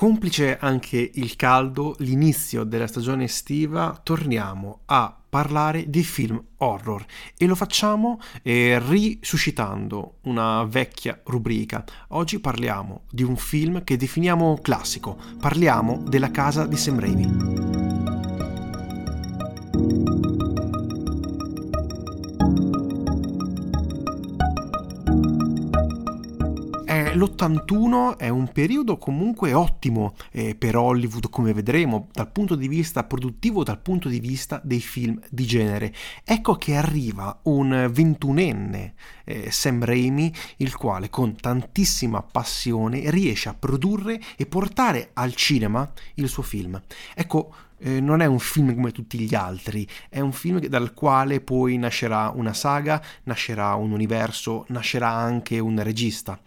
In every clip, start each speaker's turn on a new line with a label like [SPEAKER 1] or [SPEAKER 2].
[SPEAKER 1] Complice anche il caldo, l'inizio della stagione estiva, torniamo a parlare di film horror e lo facciamo eh, risuscitando una vecchia rubrica. Oggi parliamo di un film che definiamo classico, parliamo della casa di Sam Raimi. L'81 è un periodo comunque ottimo eh, per Hollywood, come vedremo, dal punto di vista produttivo, dal punto di vista dei film di genere. Ecco che arriva un ventunenne eh, Sam Raimi, il quale con tantissima passione riesce a produrre e portare al cinema il suo film. Ecco, eh, non è un film come tutti gli altri, è un film dal quale poi nascerà una saga, nascerà un universo, nascerà anche un regista.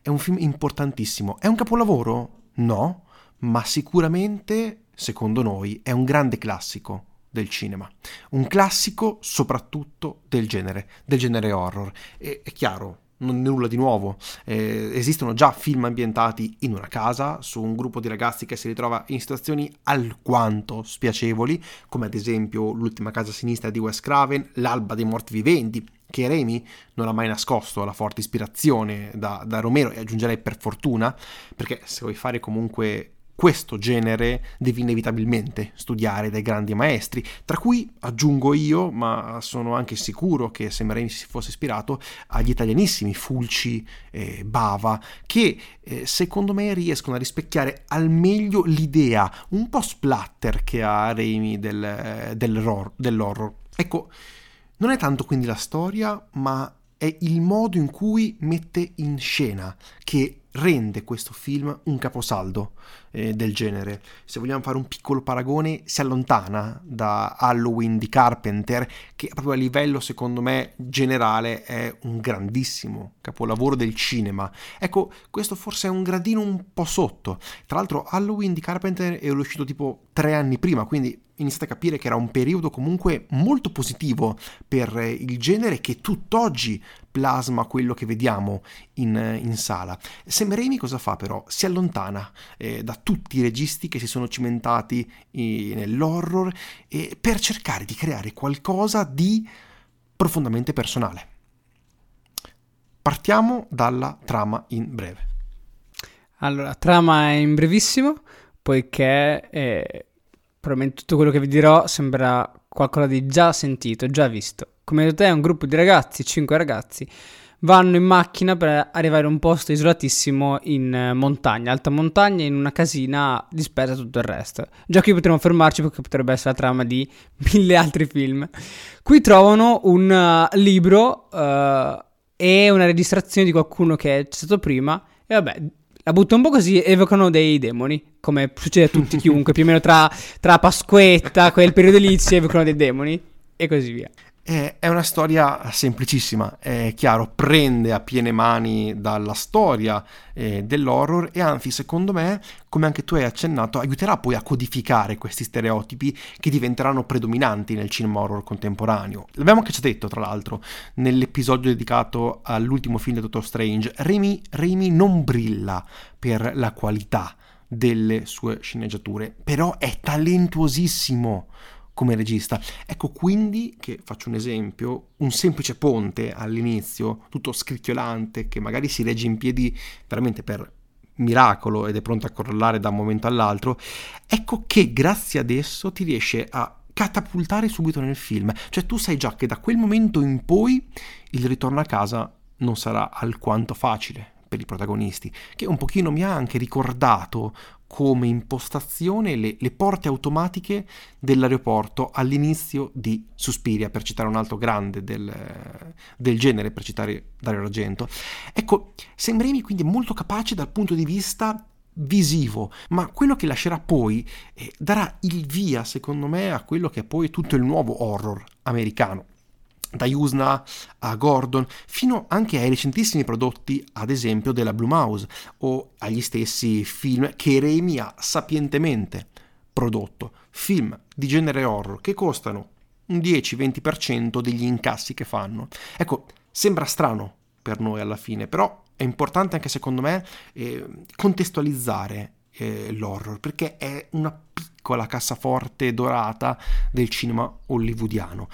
[SPEAKER 1] È un film importantissimo. È un capolavoro? No, ma sicuramente, secondo noi, è un grande classico del cinema. Un classico soprattutto del genere, del genere horror. E, è chiaro, non nulla di nuovo. Eh, esistono già film ambientati in una casa su un gruppo di ragazzi che si ritrova in situazioni alquanto spiacevoli, come ad esempio L'ultima casa sinistra di Wes Craven, L'alba dei morti viventi, che Remy non ha mai nascosto la forte ispirazione da, da Romero e aggiungerei per fortuna, perché se vuoi fare comunque questo genere devi inevitabilmente studiare dai grandi maestri, tra cui aggiungo io, ma sono anche sicuro che se Raimi si fosse ispirato agli italianissimi Fulci e Bava, che eh, secondo me riescono a rispecchiare al meglio l'idea un po' splatter che ha Raimi del, del, dell'horror. Ecco, non è tanto quindi la storia, ma è il modo in cui mette in scena che rende questo film un caposaldo eh, del genere. Se vogliamo fare un piccolo paragone, si allontana da Halloween di Carpenter, che proprio a livello, secondo me, generale è un grandissimo capolavoro del cinema. Ecco, questo forse è un gradino un po' sotto. Tra l'altro, Halloween di Carpenter è uscito tipo tre anni prima, quindi iniziate a capire che era un periodo comunque molto positivo per il genere che tutt'oggi plasma quello che vediamo in, in sala. Sam Raimi cosa fa però? Si allontana eh, da tutti i registi che si sono cimentati nell'horror eh, per cercare di creare qualcosa di profondamente personale. Partiamo dalla trama in breve.
[SPEAKER 2] Allora, trama in brevissimo, poiché eh, probabilmente tutto quello che vi dirò sembra qualcosa di già sentito, già visto. Come detto è un gruppo di ragazzi, 5 ragazzi, vanno in macchina per arrivare a un posto isolatissimo in eh, montagna, alta montagna, in una casina dispersa tutto il resto. Già qui potremmo fermarci perché potrebbe essere la trama di mille altri film. Qui trovano un uh, libro uh, e una registrazione di qualcuno che c'è stato prima e vabbè, la butto un po' così, evocano dei demoni, come succede a tutti chiunque, più o meno tra, tra Pasquetta, quel periodo lì si evocano dei demoni e così via.
[SPEAKER 1] È una storia semplicissima, è chiaro, prende a piene mani dalla storia eh, dell'horror e anzi, secondo me, come anche tu hai accennato, aiuterà poi a codificare questi stereotipi che diventeranno predominanti nel cinema horror contemporaneo. L'abbiamo anche già detto, tra l'altro, nell'episodio dedicato all'ultimo film di Doctor Strange, Raimi, Raimi non brilla per la qualità delle sue sceneggiature, però è talentuosissimo come regista. Ecco quindi che faccio un esempio, un semplice ponte all'inizio, tutto scricchiolante, che magari si regge in piedi veramente per miracolo ed è pronto a crollare da un momento all'altro, ecco che grazie ad esso ti riesce a catapultare subito nel film. Cioè tu sai già che da quel momento in poi il ritorno a casa non sarà alquanto facile per i protagonisti, che un pochino mi ha anche ricordato come impostazione le, le, porte automatiche dell'aeroporto all'inizio di Suspiria, per citare un altro grande del, del genere, per citare Dario Argento. Ecco, Sembremi quindi molto capace dal punto di vista visivo, ma quello che lascerà poi eh, darà il via, secondo me, a quello che è poi tutto il nuovo horror americano da Yusna a Gordon, fino anche ai recentissimi prodotti, ad esempio, della Blumhouse o agli stessi film che Raimi ha sapientemente prodotto, film di genere horror che costano un 10-20% degli incassi che fanno. Ecco, sembra strano per noi alla fine, però è importante anche secondo me eh, contestualizzare eh, l'horror, perché è una piccola cassaforte dorata del cinema hollywoodiano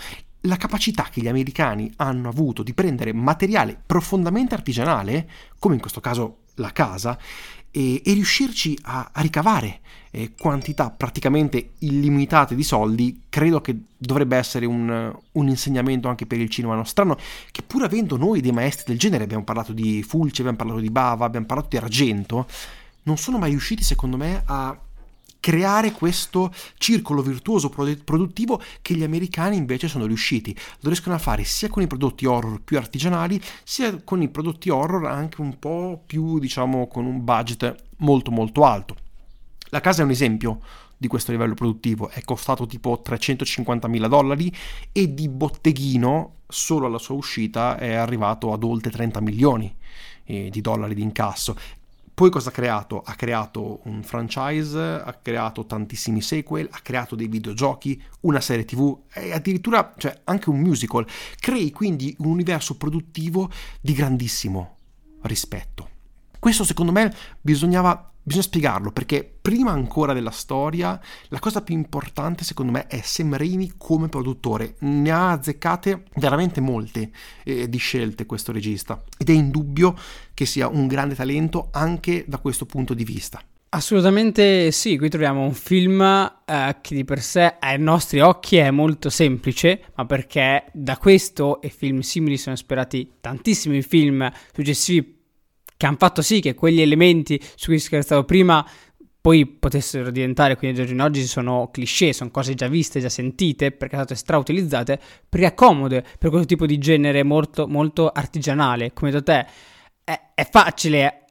[SPEAKER 1] la capacità che gli americani hanno avuto di prendere materiale profondamente artigianale, come in questo caso la casa, e, e riuscirci a, a ricavare eh, quantità praticamente illimitate di soldi, credo che dovrebbe essere un, un, insegnamento anche per il cinema nostrano, che pur avendo noi dei maestri del genere, abbiamo parlato di Fulci, abbiamo parlato di Bava, abbiamo parlato di Argento, non sono mai riusciti secondo me a creare questo circolo virtuoso produttivo che gli americani invece sono riusciti. Lo riescono a fare sia con i prodotti horror più artigianali, sia con i prodotti horror anche un po' più, diciamo, con un budget molto molto alto. La casa è un esempio di questo livello produttivo, è costato tipo 350 mila dollari e di botteghino solo alla sua uscita è arrivato ad oltre 30 milioni eh, di dollari di incasso poi cosa ha creato? Ha creato un franchise, ha creato tantissimi sequel, ha creato dei videogiochi, una serie tv e addirittura cioè, anche un musical. Crei quindi un universo produttivo di grandissimo rispetto. Questo secondo me bisognava Bisogna spiegarlo perché prima ancora della storia la cosa più importante secondo me è Sam Raimi come produttore. Ne ha azzeccate veramente molte eh, di scelte questo regista ed è indubbio che sia un grande talento anche da questo punto di vista.
[SPEAKER 2] Assolutamente sì, qui troviamo un film eh, che di per sé ai nostri occhi è molto semplice, ma perché da questo e film simili sono sperati tantissimi film successivi che hanno fatto sì che quegli elementi su cui scherzavo prima poi potessero diventare, quindi giorni oggi sono cliché, sono cose già viste, già sentite, perché sono state strautilizzate, perché comode per questo tipo di genere molto, molto artigianale. Come detto te, è, è facile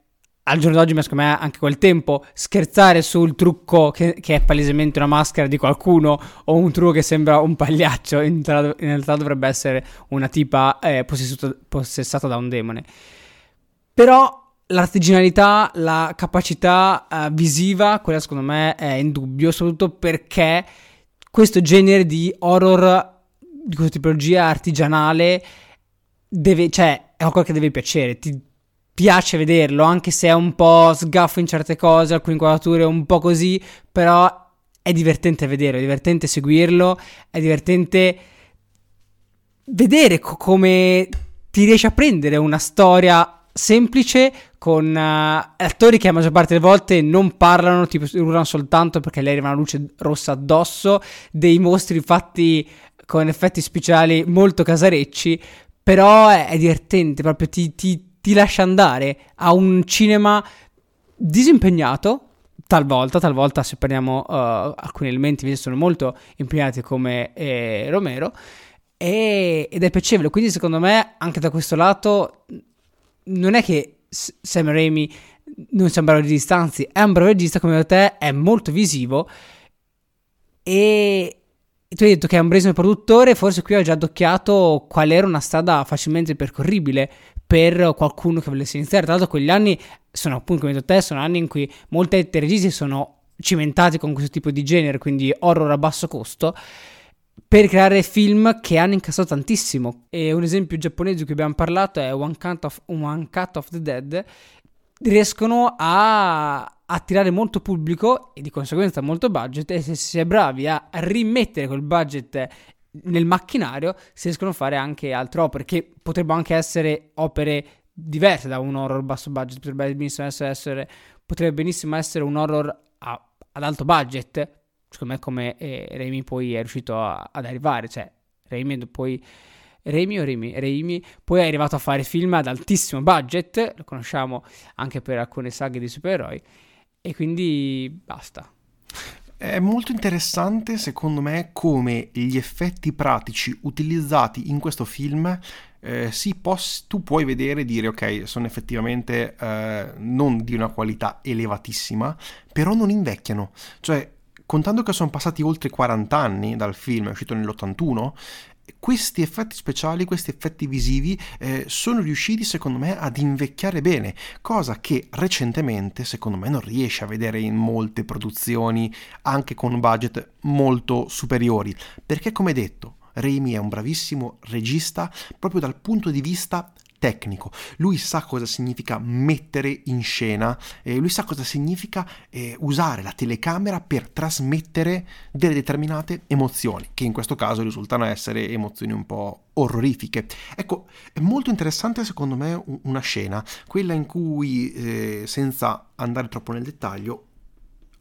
[SPEAKER 2] al giorno d'oggi, ma secondo me anche quel tempo, scherzare sul trucco che, che, è palesemente una maschera di qualcuno o un trucco che sembra un pagliaccio, in, in realtà dovrebbe essere una tipa eh, possessata da un demone. Però l'artigianalità, la capacità uh, visiva, quella secondo me è in dubbio, soprattutto perché questo genere di horror di questa tipologia artigianale deve, cioè, è qualcosa che deve piacere, ti piace vederlo, anche se è un po' sgaffo in certe cose, alcune inquadrature un po' così, però è divertente vederlo, è divertente seguirlo, è divertente vedere co- come ti riesci a prendere una storia semplice con uh, attori che la maggior parte delle volte non parlano, tipo urlano soltanto perché lei arriva una luce rossa addosso, dei mostri fatti con effetti speciali molto casarecci, però è, è divertente, proprio ti, ti, ti lascia andare a un cinema disimpegnato, talvolta, talvolta se prendiamo uh, alcuni elementi invece sono molto impegnati come eh, Romero e, ed è piacevole, quindi secondo me anche da questo lato non è che Sam Raimi non sia un bravo regista, anzi è un bravo regista come te, è molto visivo e tu hai detto che è un bresino produttore, forse qui ho già addocchiato qual era una strada facilmente percorribile per qualcuno che volesse iniziare. Tra l'altro quegli anni sono appunto, come detto te, sono anni in cui molti registi sono cimentati con questo tipo di genere, quindi horror a basso costo per creare film che hanno incassato tantissimo. E un esempio giapponese di cui abbiamo parlato è One Cut of, One Cut of the Dead. Riescono a attirare molto pubblico e di conseguenza molto budget e se si è bravi a rimettere quel budget nel macchinario si riescono a fare anche altre opere che potrebbero anche essere opere diverse da un horror basso budget potrebbe benissimo essere, potrebbe benissimo essere un horror a, ad alto budget secondo me come eh, Remy poi è riuscito a, ad arrivare, cioè Remy poi... Remy o Remy? Remy poi è arrivato a fare film ad altissimo budget, lo conosciamo anche per alcune saghe di supereroi, e quindi basta.
[SPEAKER 1] È molto interessante secondo me come gli effetti pratici utilizzati in questo film eh, sì, pos- tu puoi vedere e dire ok, sono effettivamente eh, non di una qualità elevatissima, però non invecchiano. Cioè, contando che sono passati oltre 40 anni dal film, è uscito nell'81, questi effetti speciali, questi effetti visivi eh, sono riusciti secondo me ad invecchiare bene, cosa che recentemente secondo me non riesce a vedere in molte produzioni anche con budget molto superiori, perché come detto Raimi è un bravissimo regista proprio dal punto di vista tecnico, lui sa cosa significa mettere in scena, eh, lui sa cosa significa eh, usare la telecamera per trasmettere delle determinate emozioni, che in questo caso risultano essere emozioni un po' orrorifiche. Ecco, è molto interessante secondo me una scena, quella in cui, eh, senza andare troppo nel dettaglio,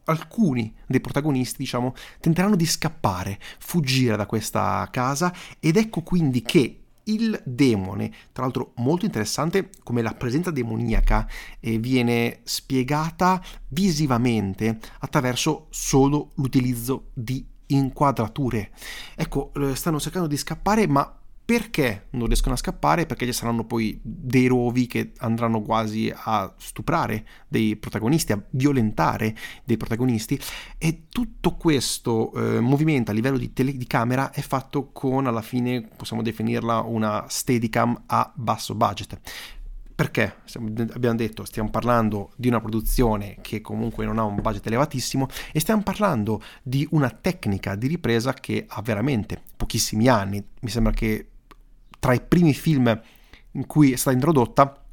[SPEAKER 1] alcuni dei protagonisti, diciamo, tenteranno di scappare, fuggire da questa casa ed ecco quindi che il demone, tra l'altro molto interessante come la presenza demoniaca eh, viene spiegata visivamente attraverso solo l'utilizzo di inquadrature. Ecco, eh, stanno cercando di scappare ma perché non riescono a scappare? Perché ci saranno poi dei rovi che andranno quasi a stuprare dei protagonisti, a violentare dei protagonisti. E tutto questo eh, movimento a livello di, tele- di camera è fatto con alla fine possiamo definirla una steadicam a basso budget. Perché? Abbiamo detto stiamo parlando di una produzione che comunque non ha un budget elevatissimo e stiamo parlando di una tecnica di ripresa che ha veramente pochissimi anni. Mi sembra che tra i primi film in cui è stata introdotta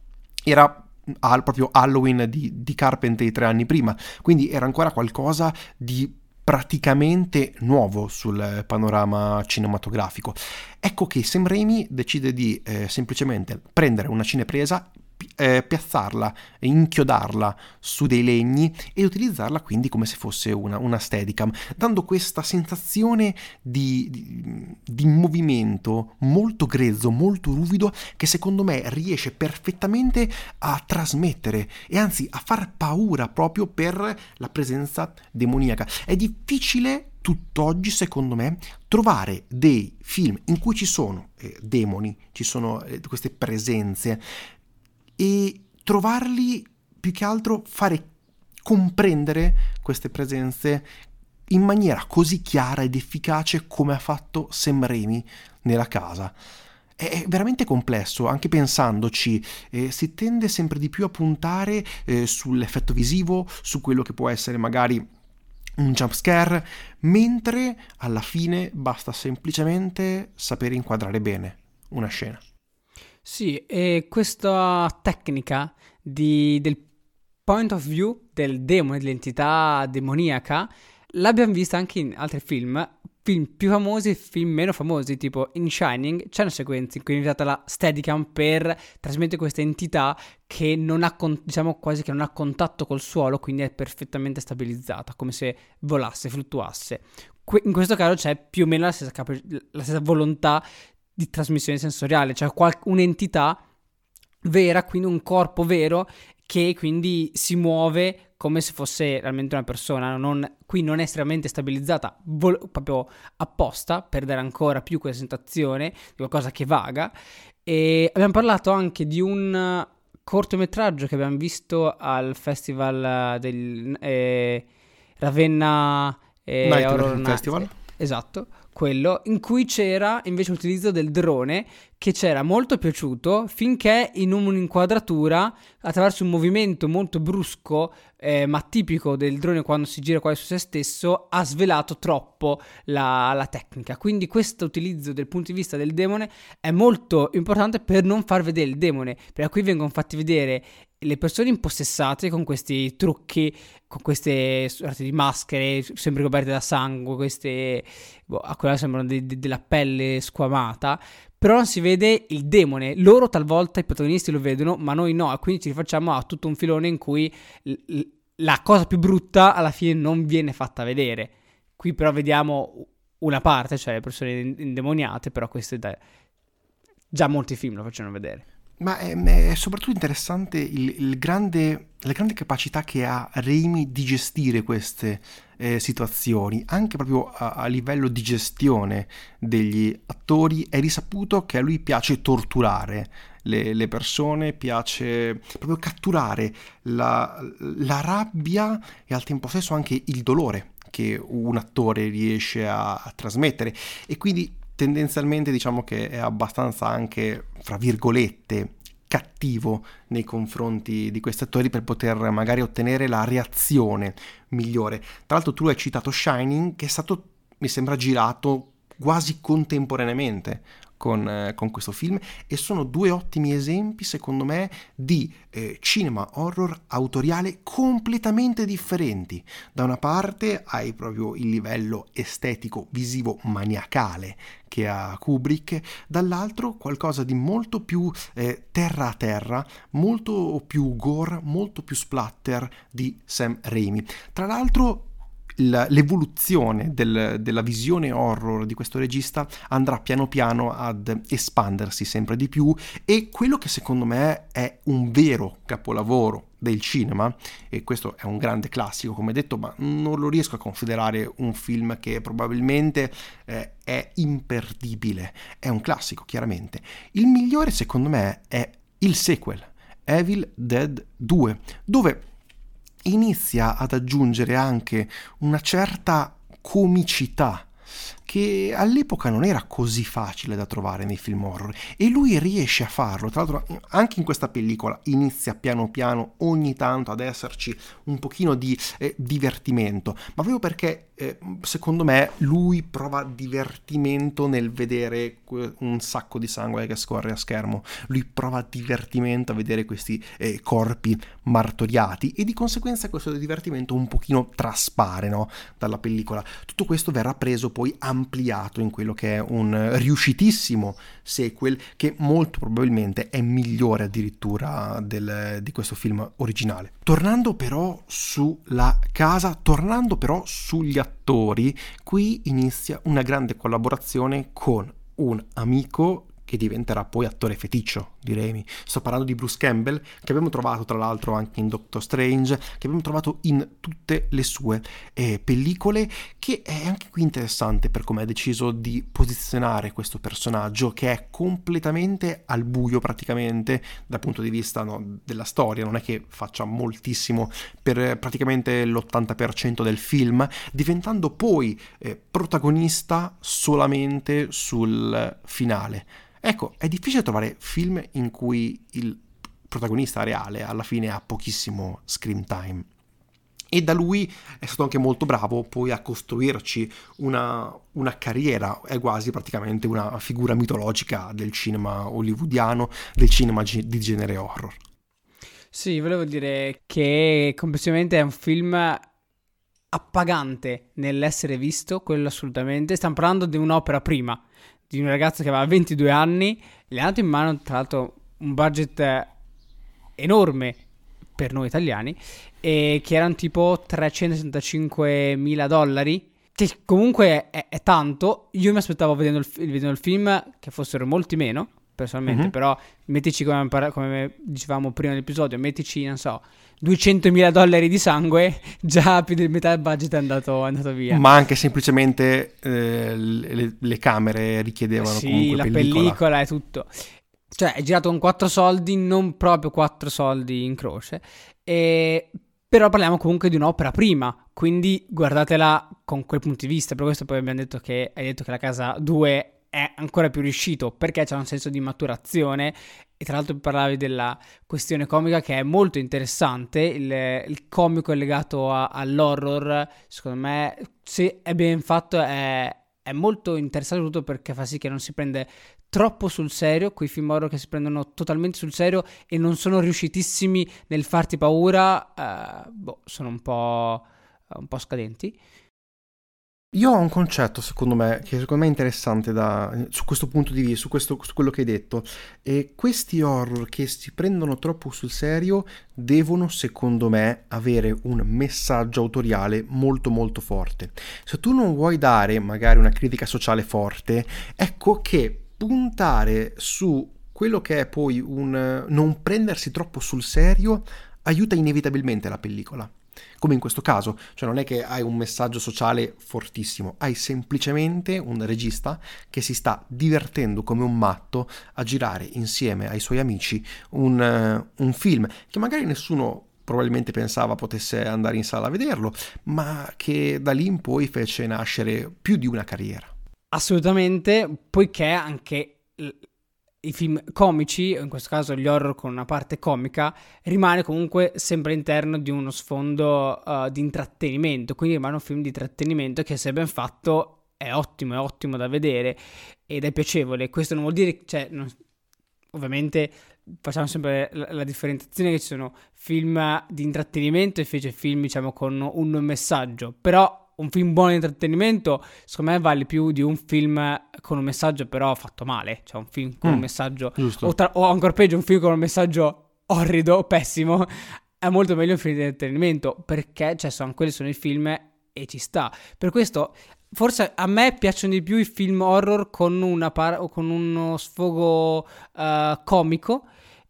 [SPEAKER 1] era al, proprio Halloween di, di Carpenter tre anni prima, quindi era ancora qualcosa di praticamente nuovo sul panorama cinematografico. Ecco che Sam Raimi decide di eh, semplicemente prendere una cinepresa eh, piazzarla, inchiodarla su dei legni e utilizzarla quindi come se fosse una, una steadicam, dando questa sensazione di, di, di movimento molto grezzo, molto ruvido, che secondo me riesce perfettamente a trasmettere e anzi a far paura proprio per la presenza demoniaca. È difficile tutt'oggi, secondo me, trovare dei film in cui ci sono eh, demoni, ci sono eh, queste presenze e trovarli più che altro fare comprendere queste presenze in maniera così chiara ed efficace come ha fatto Sam Raimi nella casa. È veramente complesso, anche pensandoci, eh, si tende sempre di più a puntare eh, sull'effetto visivo, su quello che può essere magari un jump scare, mentre alla fine basta semplicemente sapere inquadrare bene una scena.
[SPEAKER 2] Sì, e questa tecnica di, del point of view del demone, dell'entità demoniaca, l'abbiamo vista anche in altri film, film più famosi e film meno famosi, tipo in Shining c'è una sequenza in cui è usata la Steadicam per trasmettere questa entità che non ha, diciamo quasi che non ha contatto col suolo, quindi è perfettamente stabilizzata, come se volasse, fluttuasse. in questo caso c'è più o meno la stessa, cap- la stessa volontà di trasmissione sensoriale, cioè qual- un'entità vera, quindi un corpo vero che quindi si muove come se fosse realmente una persona, non, qui non è estremamente stabilizzata vol- proprio apposta per dare ancora più quella sensazione di qualcosa che vaga. E abbiamo parlato anche di un cortometraggio che abbiamo visto al festival del eh, Ravenna
[SPEAKER 1] eh, Night Festival.
[SPEAKER 2] Esatto quello in cui c'era invece l'utilizzo del drone che ci era molto piaciuto finché in un'inquadratura attraverso un movimento molto brusco eh, ma tipico del drone quando si gira quasi su se stesso ha svelato troppo la, la tecnica. Quindi questo utilizzo del punto di vista del demone è molto importante per non far vedere il demone perché qui vengono fatti vedere le persone impossessate con questi trucchi, con queste sorte di maschere sempre coperte da sangue, queste boh, a quella sembrano de- de- della pelle squamata, però non si vede il demone. Loro talvolta i protagonisti lo vedono, ma noi no, e quindi ci rifacciamo a tutto un filone in cui l- la cosa più brutta alla fine non viene fatta vedere. Qui però vediamo una parte, cioè le persone indemoniate, però questo è da... già molti film lo facciano vedere.
[SPEAKER 1] Ma è, è soprattutto interessante il, il grande, la grande capacità che ha Raimi di gestire queste eh, situazioni, anche proprio a, a, livello di gestione degli attori. È risaputo che a lui piace torturare le, le persone, piace proprio catturare la, la rabbia e al tempo stesso anche il dolore che un attore riesce a, a trasmettere e quindi tendenzialmente diciamo che è abbastanza anche, fra virgolette, cattivo nei confronti di questi attori per poter magari ottenere la reazione migliore. Tra l'altro tu hai citato Shining che è stato, mi sembra, girato quasi contemporaneamente con, eh, con, questo film e sono due ottimi esempi, secondo me, di eh, cinema horror autoriale completamente differenti. Da una parte hai proprio il livello estetico, visivo, maniacale che ha Kubrick, dall'altro qualcosa di molto più eh, terra a terra, molto più gore, molto più splatter di Sam Raimi. Tra l'altro l'evoluzione del, della visione horror di questo regista andrà piano piano ad espandersi sempre di più e quello che secondo me è un vero capolavoro del cinema, e questo è un grande classico come detto, ma non lo riesco a considerare un film che probabilmente eh, è imperdibile, è un classico chiaramente. Il migliore secondo me è il sequel, Evil Dead 2, dove inizia ad aggiungere anche una certa comicità che all'epoca non era così facile da trovare nei film horror e lui riesce a farlo. Tra l'altro anche in questa pellicola inizia piano piano ogni tanto ad esserci un pochino di eh, divertimento, ma proprio perché eh, secondo me lui prova divertimento nel vedere un sacco di sangue che scorre a schermo, lui prova divertimento a vedere questi eh, corpi martoriati e di conseguenza questo divertimento un pochino traspare no, dalla pellicola. Tutto questo verrà preso poi a ampliato in quello che è un riuscitissimo sequel che molto probabilmente è migliore addirittura del, di questo film originale. Tornando però sulla casa, tornando però sugli attori, qui inizia una grande collaborazione con un amico che diventerà poi attore feticcio di Raimi. Sto parlando di Bruce Campbell, che abbiamo trovato tra l'altro anche in Doctor Strange, che abbiamo trovato in tutte le sue eh, pellicole, che è anche qui interessante per come ha deciso di posizionare questo personaggio, che è completamente al buio praticamente dal punto di vista no, della storia, non è che faccia moltissimo per praticamente l'80% del film, diventando poi eh, protagonista solamente sul finale. Ecco, è difficile trovare film in cui il protagonista reale alla fine ha pochissimo screen time. E da lui è stato anche molto bravo poi a costruirci una, una, carriera, è quasi praticamente una figura mitologica del cinema hollywoodiano, del cinema di genere horror.
[SPEAKER 2] Sì, volevo dire che complessivamente è un film appagante nell'essere visto, quello assolutamente. Stiamo parlando di un'opera prima, di un ragazzo che aveva 22 anni, gli è dato in mano tra l'altro un budget enorme per noi italiani, e che erano tipo 375 mila dollari, che comunque è, è, tanto. Io mi aspettavo vedendo il, vedendo il film che fossero molti meno, personalmente, uh-huh. però mettici come, come, dicevamo prima dell'episodio, mettici, non so, 200.000 dollari di sangue, già più di metà del budget è andato, è andato via.
[SPEAKER 1] Ma anche semplicemente eh, le, le, camere richiedevano
[SPEAKER 2] sì,
[SPEAKER 1] comunque
[SPEAKER 2] la
[SPEAKER 1] pellicola.
[SPEAKER 2] pellicola e tutto. Cioè, è girato con 4 soldi, non proprio 4 soldi in croce, e... però parliamo comunque di un'opera prima, quindi guardatela con quel punto di vista, per questo poi abbiamo detto che, hai detto che la casa 2 è ancora più riuscito perché c'è un senso di maturazione e tra l'altro parlavi della questione comica che è molto interessante, il, il comico è legato a, all'horror, secondo me se è ben fatto è, è molto interessante tutto perché fa sì che non si prende troppo sul serio, quei film horror che si prendono totalmente sul serio e non sono riuscitissimi nel farti paura, eh, boh, sono un po', un po' scadenti.
[SPEAKER 1] Io ho un concetto, secondo me, che secondo me è interessante da, su questo punto di vista, su, questo, su quello che hai detto. E questi horror che si prendono troppo sul serio devono, secondo me, avere un messaggio autoriale molto molto forte. Se tu non vuoi dare magari una critica sociale forte, ecco che puntare su quello che è poi un non prendersi troppo sul serio aiuta inevitabilmente la pellicola come in questo caso, cioè non è che hai un messaggio sociale fortissimo, hai semplicemente un regista che si sta divertendo come un matto a girare insieme ai suoi amici un, uh, un film che magari nessuno probabilmente pensava potesse andare in sala a vederlo, ma che da lì in poi fece nascere più di una carriera.
[SPEAKER 2] Assolutamente, poiché anche i film comici, in questo caso gli horror con una parte comica, rimane comunque sempre all'interno di uno sfondo uh, di intrattenimento, quindi rimane un film di intrattenimento che se ben fatto è ottimo, è ottimo da vedere ed è piacevole. Questo non vuol dire, cioè, non, ovviamente facciamo sempre la, la, differenziazione che ci sono film di intrattenimento e invece film, diciamo, con un messaggio, però un film buono di intrattenimento, secondo me vale più di un film con un messaggio però fatto male, cioè un film con mm, un messaggio, o, tra, o, ancora peggio un film con un messaggio orrido, pessimo, è molto meglio un film di intrattenimento, perché cioè, sono, quelli sono i film e ci sta. Per questo forse a me piacciono di più i film horror con, par- con uno sfogo uh, comico,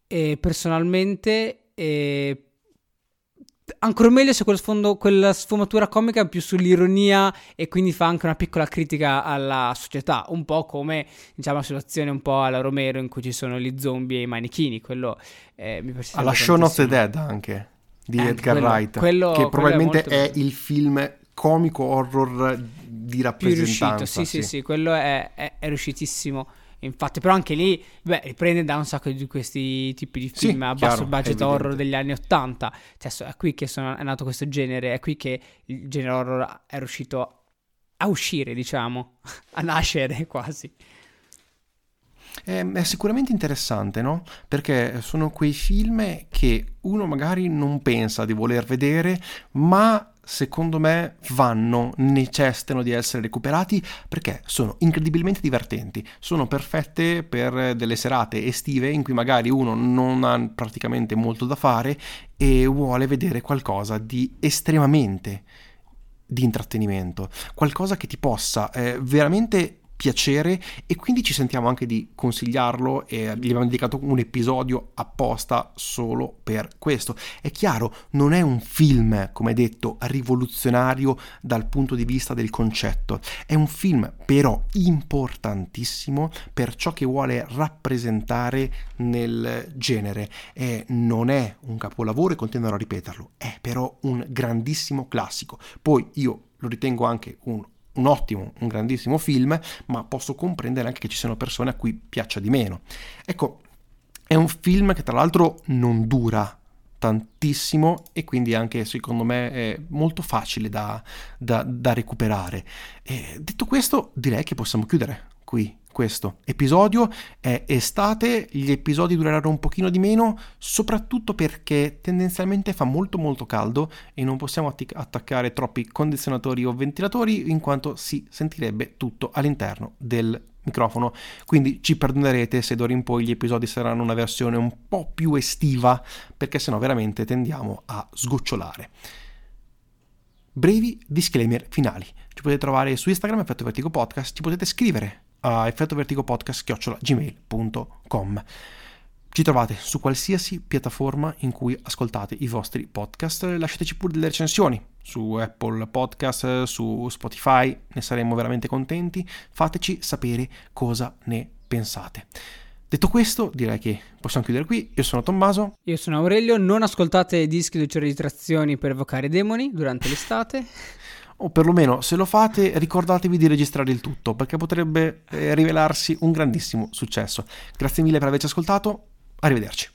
[SPEAKER 2] e personalmente... E ancora meglio se sfondo, quella sfumatura comica è più sull'ironia e quindi fa anche una piccola critica alla società, un po' come diciamo la situazione un po' alla Romero in cui ci sono gli zombie e i manichini, quello eh, mi piace
[SPEAKER 1] Alla Shaun of the Dead anche di eh, Edgar quello, Wright, quello, che probabilmente è, è il film comico horror di rappresentanza.
[SPEAKER 2] Più riuscito, sì, sì, sì, sì quello è, è, è riuscitissimo. Infatti, però anche lì, beh, riprende da un sacco di questi tipi di film sì, a basso budget horror degli anni Ottanta. Cioè, è qui che sono, è nato questo genere, è qui che il genere horror è riuscito a uscire, diciamo, a nascere quasi.
[SPEAKER 1] È, è, sicuramente interessante, no? Perché sono quei film che uno magari non pensa di voler vedere, ma secondo me vanno, necessitano di essere recuperati perché sono incredibilmente divertenti, sono perfette per delle serate estive in cui magari uno non ha praticamente molto da fare e vuole vedere qualcosa di estremamente di intrattenimento, qualcosa che ti possa eh, veramente piacere e quindi ci sentiamo anche di consigliarlo e gli abbiamo dedicato un episodio apposta solo per questo. È chiaro, non è un film, come detto, rivoluzionario dal punto di vista del concetto, è un film però importantissimo per ciò che vuole rappresentare nel genere. E non è un capolavoro e continuerò a ripeterlo, è però un grandissimo classico. Poi io lo ritengo anche un un ottimo, un grandissimo film, ma posso comprendere anche che ci siano persone a cui piaccia di meno. Ecco, è un film che tra l'altro non dura tantissimo e quindi anche secondo me è molto facile da, da, da recuperare. E detto questo, direi che possiamo chiudere qui questo episodio. È estate, gli episodi dureranno un pochino di meno, soprattutto perché tendenzialmente fa molto molto caldo e non possiamo attic- attaccare troppi condizionatori o ventilatori in quanto si sentirebbe tutto all'interno del microfono. Quindi ci perdonerete se d'ora in poi gli episodi saranno una versione un po' più estiva, perché sennò veramente tendiamo a sgocciolare. Brevi disclaimer finali. Ci potete trovare su Instagram, Effetto Vertigo Podcast, ci potete scrivere a effettovertigopodcast.gmail.com ci trovate su qualsiasi piattaforma in cui ascoltate i vostri podcast. Lasciateci pure delle recensioni su Apple Podcast, su Spotify, ne saremmo veramente contenti. Fateci sapere cosa ne pensate. Detto questo, direi che possiamo chiudere qui. Io sono Tommaso.
[SPEAKER 2] Io sono Aurelio. Non ascoltate dischi di registrazioni per evocare demoni durante l'estate
[SPEAKER 1] o perlomeno se lo fate ricordatevi di registrare il tutto perché potrebbe eh, rivelarsi un grandissimo successo. Grazie mille per averci ascoltato, arrivederci.